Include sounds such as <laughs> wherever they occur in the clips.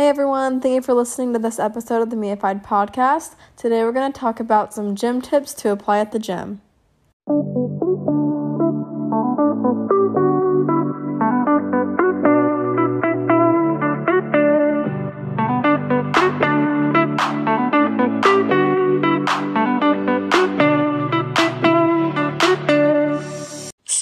Hey everyone, thank you for listening to this episode of the Miaify podcast. Today we're going to talk about some gym tips to apply at the gym.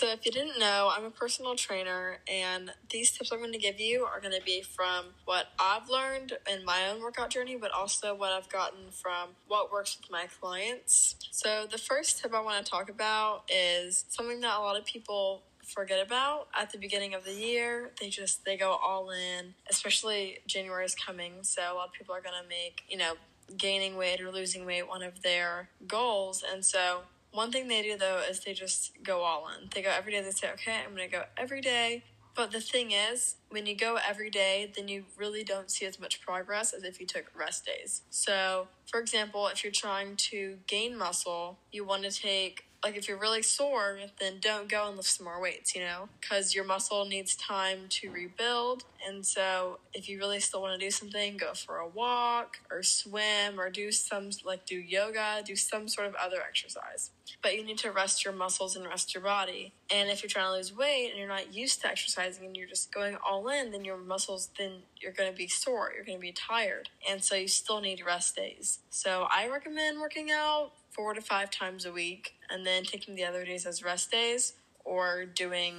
So, if you didn't know, I'm a personal trainer, and these tips I'm going to give you are going to be from what I've learned in my own workout journey, but also what I've gotten from what works with my clients. So, the first tip I want to talk about is something that a lot of people forget about at the beginning of the year. They just they go all in, especially January is coming, so a lot of people are going to make, you know, gaining weight or losing weight one of their goals, and so one thing they do though is they just go all in. They go every day. They say, okay, I'm going to go every day. But the thing is, when you go every day, then you really don't see as much progress as if you took rest days. So, for example, if you're trying to gain muscle, you want to take like if you're really sore, then don't go and lift some more weights, you know, because your muscle needs time to rebuild. And so, if you really still want to do something, go for a walk or swim or do some like do yoga, do some sort of other exercise. But you need to rest your muscles and rest your body. And if you're trying to lose weight and you're not used to exercising and you're just going all in, then your muscles, then you're going to be sore, you're going to be tired. And so, you still need rest days. So, I recommend working out four to five times a week and then taking the other days as rest days or doing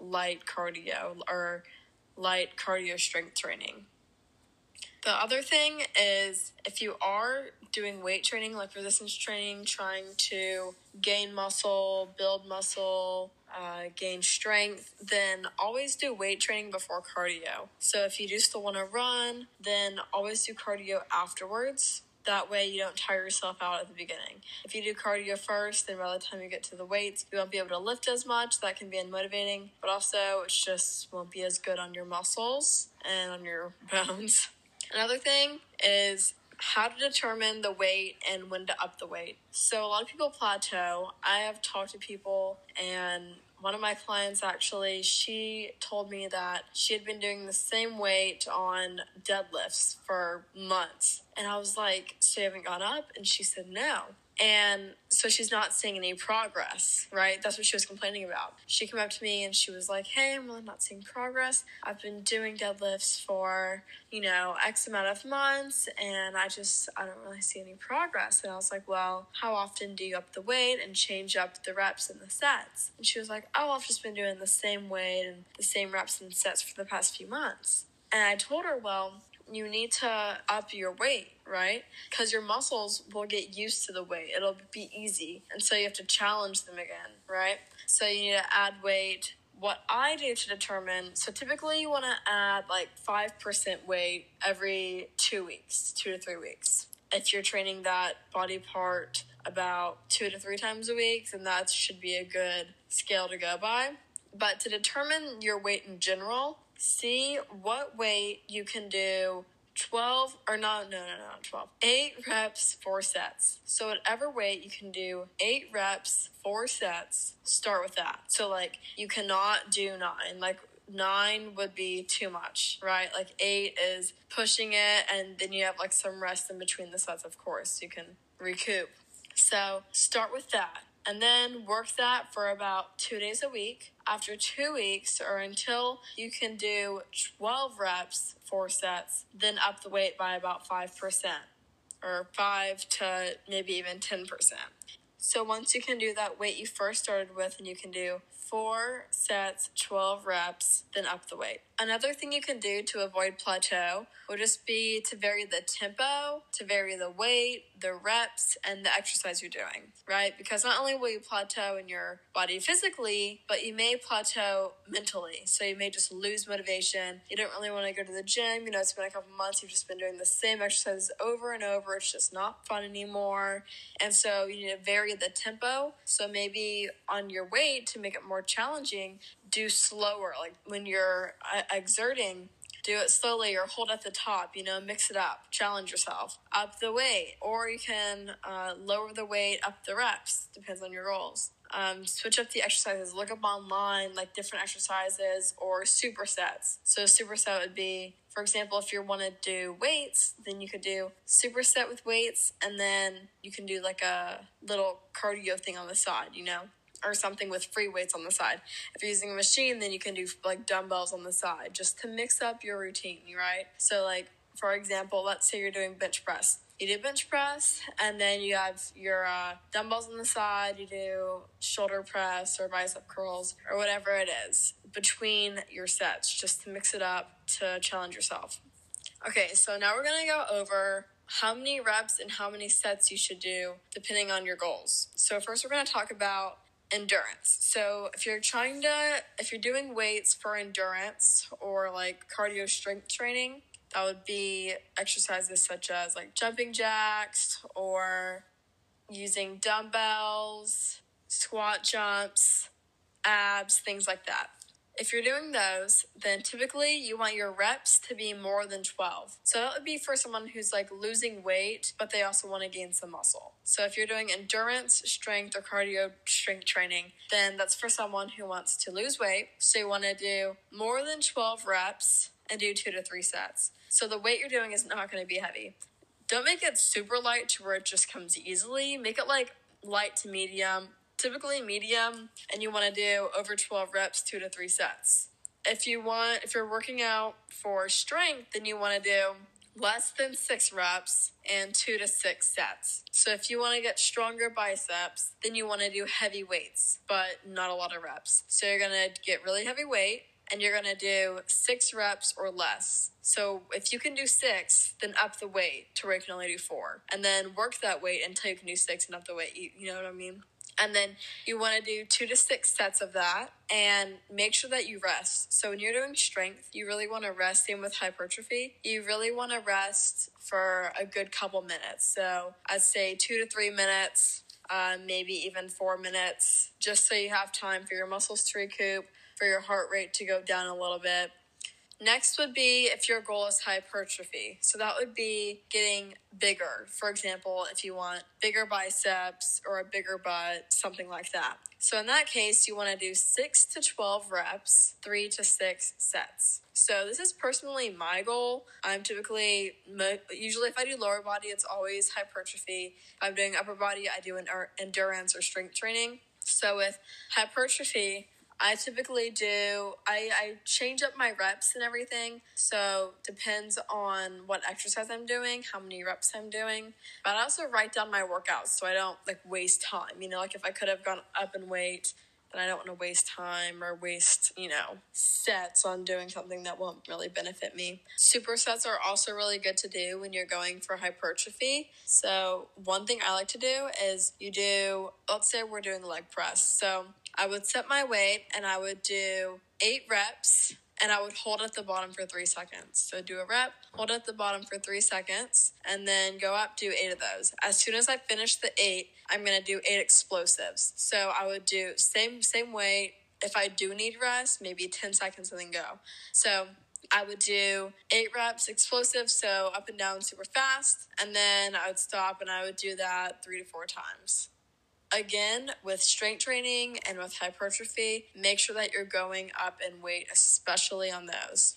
light cardio or light cardio strength training. The other thing is if you are doing weight training, like resistance training, trying to gain muscle, build muscle, uh, gain strength, then always do weight training before cardio. So if you do still want to run, then always do cardio afterwards that way you don't tire yourself out at the beginning. If you do cardio first, then by the time you get to the weights, you won't be able to lift as much. That can be unmotivating, but also it just won't be as good on your muscles and on your <laughs> bones. Another thing is how to determine the weight and when to up the weight. So a lot of people plateau. I have talked to people and one of my clients actually she told me that she had been doing the same weight on deadlifts for months. And i was like so you haven't gone up? And she said no and so she's not seeing any progress, right? That's what she was complaining about. She came up to me and she was like, Hey, I'm really not seeing progress. I've been doing deadlifts for, you know, X amount of months and I just, I don't really see any progress. And I was like, Well, how often do you up the weight and change up the reps and the sets? And she was like, Oh, I've just been doing the same weight and the same reps and sets for the past few months. And I told her, Well, you need to up your weight, right? Because your muscles will get used to the weight. It'll be easy. And so you have to challenge them again, right? So you need to add weight. What I do to determine, so typically you want to add like 5% weight every two weeks, two to three weeks. If you're training that body part about two to three times a week, then that should be a good scale to go by. But to determine your weight in general, see what weight you can do 12 or not no no no 12 8 reps 4 sets. So whatever weight you can do 8 reps 4 sets start with that. So like you cannot do 9 like 9 would be too much right? Like 8 is pushing it and then you have like some rest in between the sets of course you can recoup. So start with that and then work that for about two days a week. After two weeks, or until you can do 12 reps, four sets, then up the weight by about 5%, or 5 to maybe even 10%. So once you can do that weight you first started with, and you can do four sets, 12 reps, then up the weight. Another thing you can do to avoid plateau would just be to vary the tempo, to vary the weight, the reps, and the exercise you're doing, right? Because not only will you plateau in your body physically, but you may plateau mentally. So you may just lose motivation. You don't really want to go to the gym. You know, it's been a couple months, you've just been doing the same exercises over and over. It's just not fun anymore. And so you need to vary the tempo. So maybe on your weight to make it more challenging, do slower. Like when you're uh, exerting, do it slowly or hold at the top, you know, mix it up, challenge yourself, up the weight, or you can uh, lower the weight, up the reps, depends on your goals. um, switch up the exercises. Look up online like different exercises or supersets. So superset would be, for example, if you want to do weights, then you could do superset with weights, and then you can do like a little cardio thing on the side. You know or something with free weights on the side. If you're using a machine, then you can do like dumbbells on the side just to mix up your routine, right? So, like, for example, let's say you're doing bench press. You do bench press, and then you have your uh, dumbbells on the side. You do shoulder press or bicep curls or whatever it is between your sets, just to mix it up to challenge yourself. Okay, so now we're gonna go over how many reps and how many sets you should do depending on your goals. So, first, we're gonna talk about endurance. So if you're trying to, if you're doing weights for endurance or like cardio strength training, that would be exercises such as like jumping jacks or using dumbbells, squat jumps, abs, things like that. If you're doing those, then typically you want your reps to be more than 12. So that would be for someone who's like losing weight, but they also want to gain some muscle. So if you're doing endurance, strength, or cardio strength training, then that's for someone who wants to lose weight. So you want to do more than 12 reps and do two to three sets. So the weight you're doing is not going to be heavy. Don't make it super light to where it just comes easily. Make it like light to medium typically medium, and you want to do over 12 reps, two to three sets. If you want, if you're working out for strength, then you want to do less than six reps and two to six sets. So if you want to get stronger biceps, then you want to do heavy weights, but not a lot of reps. So you're to get really heavy weight and you're going to do six reps or less. So if you can do six, then up the weight to where you can only do four. And then work that weight until you can do six and up the weight. You, you know what I mean? And then you want to do two to six sets of that and make sure that you rest. So when you're doing strength, you really want to rest. Same with hypertrophy. You really want to rest for a good couple minutes. So I'd say two to three minutes, uh, maybe even four minutes, just so you have time for your muscles to recoup, for your heart rate to go down a little bit, Next would be if your goal is hypertrophy. So that would be getting bigger. For example, if you want bigger biceps or a bigger butt, something like that. So in that case, you want to do 6 to 12 reps, 3 to 6 sets. So this is personally my goal. I'm typically usually if I do lower body, it's always hypertrophy. If I'm doing upper body, I do an er, endurance or strength training. So with hypertrophy, I typically do I, I change up my reps and everything. So depends on what exercise I'm doing, how many reps I'm doing. But I also write down my workouts so I don't like waste time. You know, like if I could have gone up in weight, then I don't want to waste time or waste, you know, sets on doing something that won't really benefit me. Supersets are also really good to do when you're going for hypertrophy. So one thing I like to do is you do let's say we're doing the leg press. So I would set my weight and I would do eight reps and I would hold at the bottom for three seconds. So do a rep, hold at the bottom for three seconds, and then go up, do eight of those. As soon as I finish the eight, I'm gonna do eight explosives. So I would do same same weight. If I do need rest, maybe 10 seconds and then go. So I would do eight reps explosive, so up and down super fast, and then I would stop and I would do that three to four times. Again, with strength training and with hypertrophy, make sure that you're going up in weight, especially on those.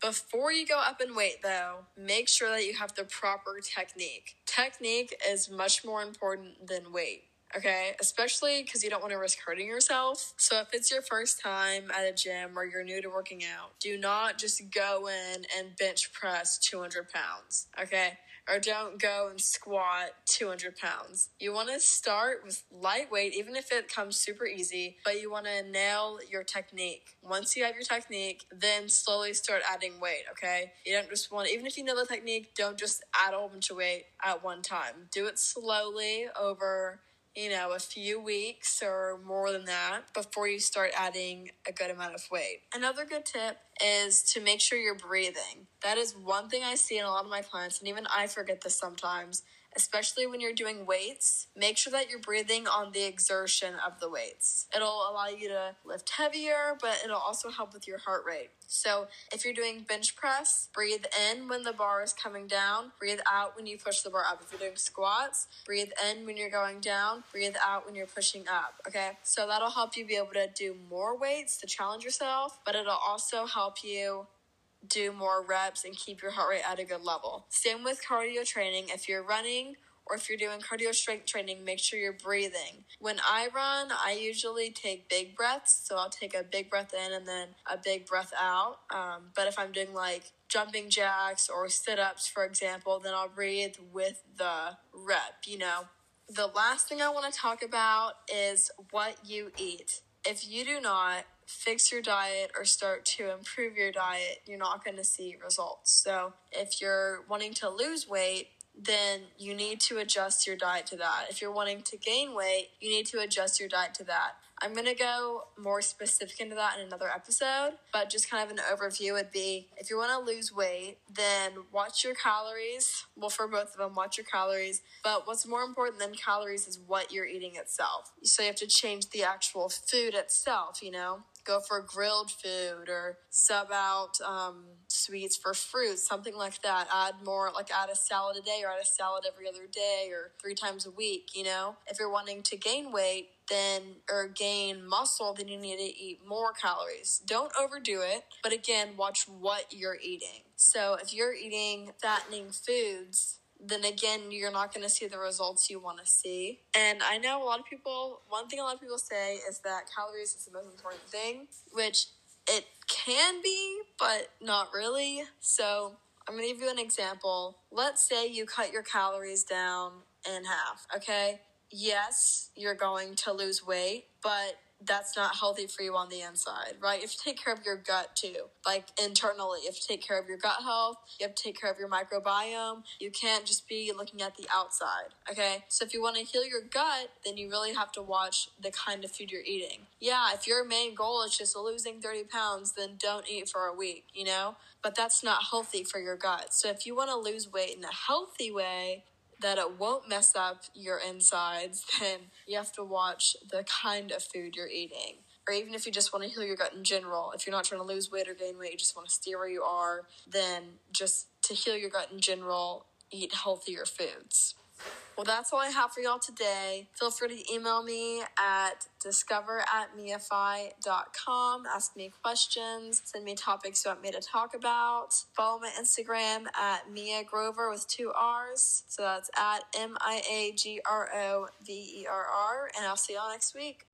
Before you go up in weight, though, make sure that you have the proper technique. Technique is much more important than weight okay? Especially because you don't want to risk hurting yourself. So if it's your first time at a gym or you're new to working out, do not just go in and bench press 200 pounds, okay? Or don't go and squat 200 pounds. You want to start with lightweight, even if it comes super easy, but you want to nail your technique. Once you have your technique, then slowly start adding weight, okay? You don't just want, even if you know the technique, don't just add a whole bunch of weight at one time. Do it slowly over you know, a few weeks or more than that before you start adding a good amount of weight. Another good tip is to make sure you're breathing. That is one thing I see in a lot of my clients, and even I forget this sometimes, especially when you're doing weights, make sure that you're breathing on the exertion of the weights. It'll allow you to lift heavier, but it'll also help with your heart rate. So if you're doing bench press, breathe in when the bar is coming down, breathe out when you push the bar up. If you're doing squats, breathe in when you're going down, breathe out when you're pushing up. Okay, so that'll help you be able to do more weights to challenge yourself, but it'll also help you do more reps and keep your heart rate at a good level. Same with cardio training. If you're running or if you're doing cardio strength training, make sure you're breathing. When I run, I usually take big breaths. So I'll take a big breath in and then a big breath out. Um, but if I'm doing like jumping jacks or sit ups, for example, then I'll breathe with the rep, you know. The last thing I want to talk about is what you eat. If you do not fix your diet or start to improve your diet, you're not going to see results. So, if you're wanting to lose weight, then you need to adjust your diet to that. If you're wanting to gain weight, you need to adjust your diet to that. I'm going to go more specific into that in another episode, but just kind of an overview would be if you want to lose weight, then watch your calories. Well, for both of them, watch your calories. But what's more important than calories is what you're eating itself. So you have to change the actual food itself, you know? Go for grilled food or sub out um, sweets for fruit, something like that. Add more, like add a salad a day or add a salad every other day or three times a week, you know? If you're wanting to gain weight, then or gain muscle, then you need to eat more calories. Don't overdo it, but again, watch what you're eating. So if you're eating fattening foods, then again, you're not going to see the results you want to see. And I know a lot of people, one thing a lot of people say is that calories is the most important thing, which it can be, but not really. So I'm going to give you an example. Let's say you cut your calories down in half, okay? Yes, you're going to lose weight, but that's not healthy for you on the inside, right? You have to take care of your gut too. Like internally, you have to take care of your gut health. You have to take care of your microbiome. You can't just be looking at the outside, okay? So if you want to heal your gut, then you really have to watch the kind of food you're eating. Yeah, if your main goal is just losing 30 pounds, then don't eat for a week, you know? But that's not healthy for your gut. So if you want to lose weight in a healthy way, that it won't mess up your insides, <laughs> then you have to watch the kind of food you're eating. Or even if you just want to heal your gut in general, if you're not trying to lose weight or gain weight, you just want to stay where you are, then just to heal your gut in general, eat healthier foods. Well, that's all I have for y'all today. Feel free to email me at discover at miaify.com. Ask me questions, send me topics you want me to talk about. Follow my Instagram at Mia Grover with two R's. So that's at M I A G R O V E R R. And I'll see y'all next week.